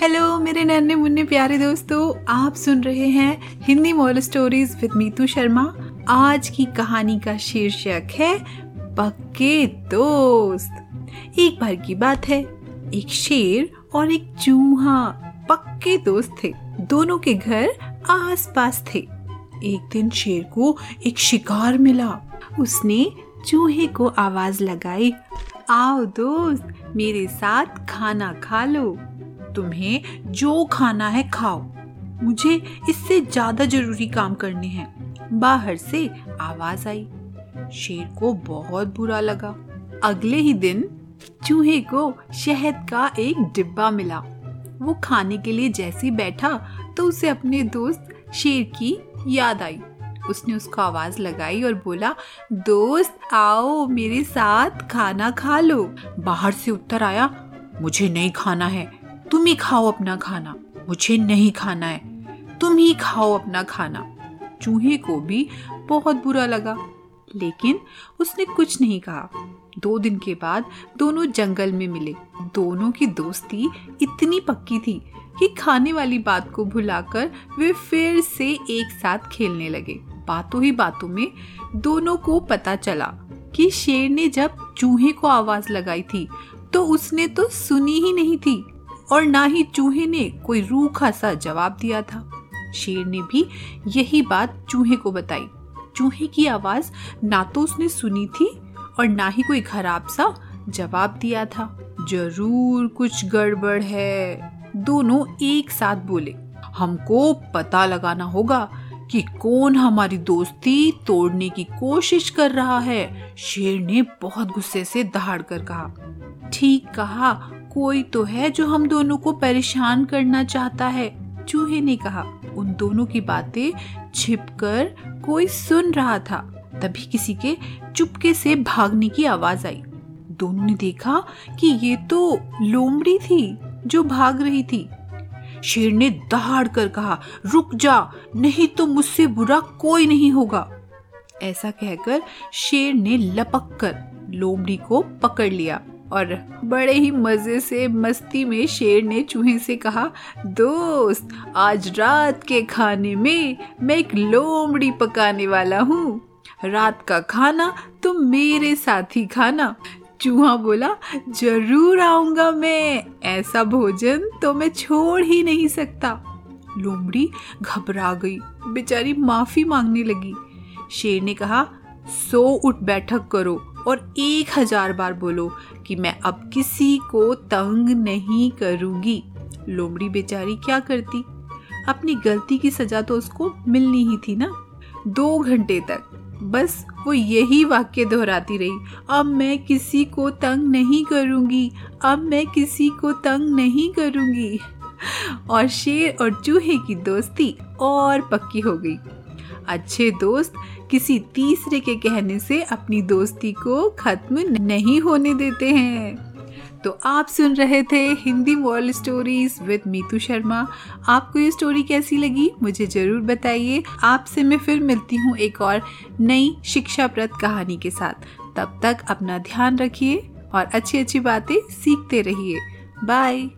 Hello मेरे नन्हे मुन्ने प्यारे दोस्तों, आप सुन रहे हैं Hindi mall stories with Meetu Sharma. आज की कहानी का शीर्षक है, पक्के दोस्त। एक बार की बात है, एक शेर और एक चूहा पक्के दोस्त थे। दोनों के घर आस पास थे। एक दिन शेर को एक शिकार मिला। उसने चूहे को आवाज़ लगाई, आओ दोस्त, मेरे साथ खाना खा लो। तुम्हें जो खाना है खाओ। मुझे इससे ज़्यादा ज़रूरी काम करने हैं। बाहर से आवाज़ आई। शेर को बहुत बुरा लगा। अगले ही दिन चूहे को शहद का एक डिब्बा मिला। वो खाने के लिए जैसे बैठा तो उसे अपने दोस्त शेर की याद आई। उसने उसको आवाज़ लगाई और बोला, दोस्त, आओ मेरे साथ खाना खा लो। बाहर से उत्तर आया, मुझे नहीं खाना है। तुम ही खाओ अपना खाना। मुझे नहीं खाना है। तुम ही खाओ अपना खाना। चूहे को भी बहुत बुरा लगा, लेकिन उसने कुछ नहीं कहा। दो दिन के बाद दोनों जंगल में मिले। दोनों की दोस्ती इतनी पक्की थी कि खाने वाली बात को भुलाकर वे फिर से एक साथ खेलने लगे। बातों ही बातों में दोनों को पता चला कि शेर ने जब चूहे को आवाज़ लगाई थी तो उसने तो सुनी ही नहीं थी। और ना ही चूहे ने कोई रूखा सा जवाब दिया था। शेर ने भी यही बात चूहे को बताई। चूहे की आवाज़ ना तो उसने सुनी थी और ना ही कोई खराब सा जवाब दिया था। ज़रूर कुछ गड़बड़ है। दोनों एक साथ बोले, हमको पता लगाना होगा कि कौन हमारी दोस्ती तोड़ने की कोशिश कर रहा है। शेर ने बहुत गुस्से से दहाड़ कर कहा। ठीक कहा कोई तो है जो हम दोनों को परेशान करना चाहता है। चूहे ने कहा, उन दोनों की बातें छिपकर कोई सुन रहा था। तभी किसी के चुपके से भागने की आवाज़ आई। दोनों ने देखा कि ये तो लोमड़ी थी जो भाग रही थी। शेर ने दहाड़ कर कहा, रुक जा, नहीं तो मुझसे बुरा कोई नहीं होगा। ऐसा कहकर शेर ने लपक कर लोमड़ी को पकड़ लिया। और बड़े ही मज़े से मस्ती में शेर ने चूहे से कहा, दोस्त, आज रात के खाने में मैं एक लोमड़ी पकाने वाला हूँ। रात का खाना तुम मेरे साथ ही खाना। चूहा बोला, ज़रूर आऊँगा मैं। ऐसा भोजन तो मैं छोड़ ही नहीं सकता। लोमड़ी घबरा गई, बेचारी माफ़ी मांगने लगी। शेर ने कहा, सो उठ बैठक करो। और एक हज़ार बार बोलो कि मैं अब किसी को तंग नहीं करूँगी। लोमड़ी बेचारी क्या करती? अपनी गलती की सजा तो उसको मिलनी ही थी ना? दो घंटे तक। बस वो यही वाक्य दोहराती रही। अब मैं किसी को तंग नहीं करूँगी। अब मैं किसी को तंग नहीं करूँगी। और शेर और चूहे की दोस्ती और पक्की हो गई। अच्छे दोस्त किसी तीसरे के कहने से अपनी दोस्ती को खत्म नहीं होने देते हैं। तो आप सुन रहे थे Hindi wall stories with Meetu Sharma. आपको ये स्टोरी कैसी लगी, मुझे ज़रूर बताइए। आपसे मैं फिर मिलती हूँ एक और नई शिक्षाप्रद कहानी के साथ। तब तक अपना ध्यान रखिए और अच्छी अच्छी बातें सीखते रहिए। बाय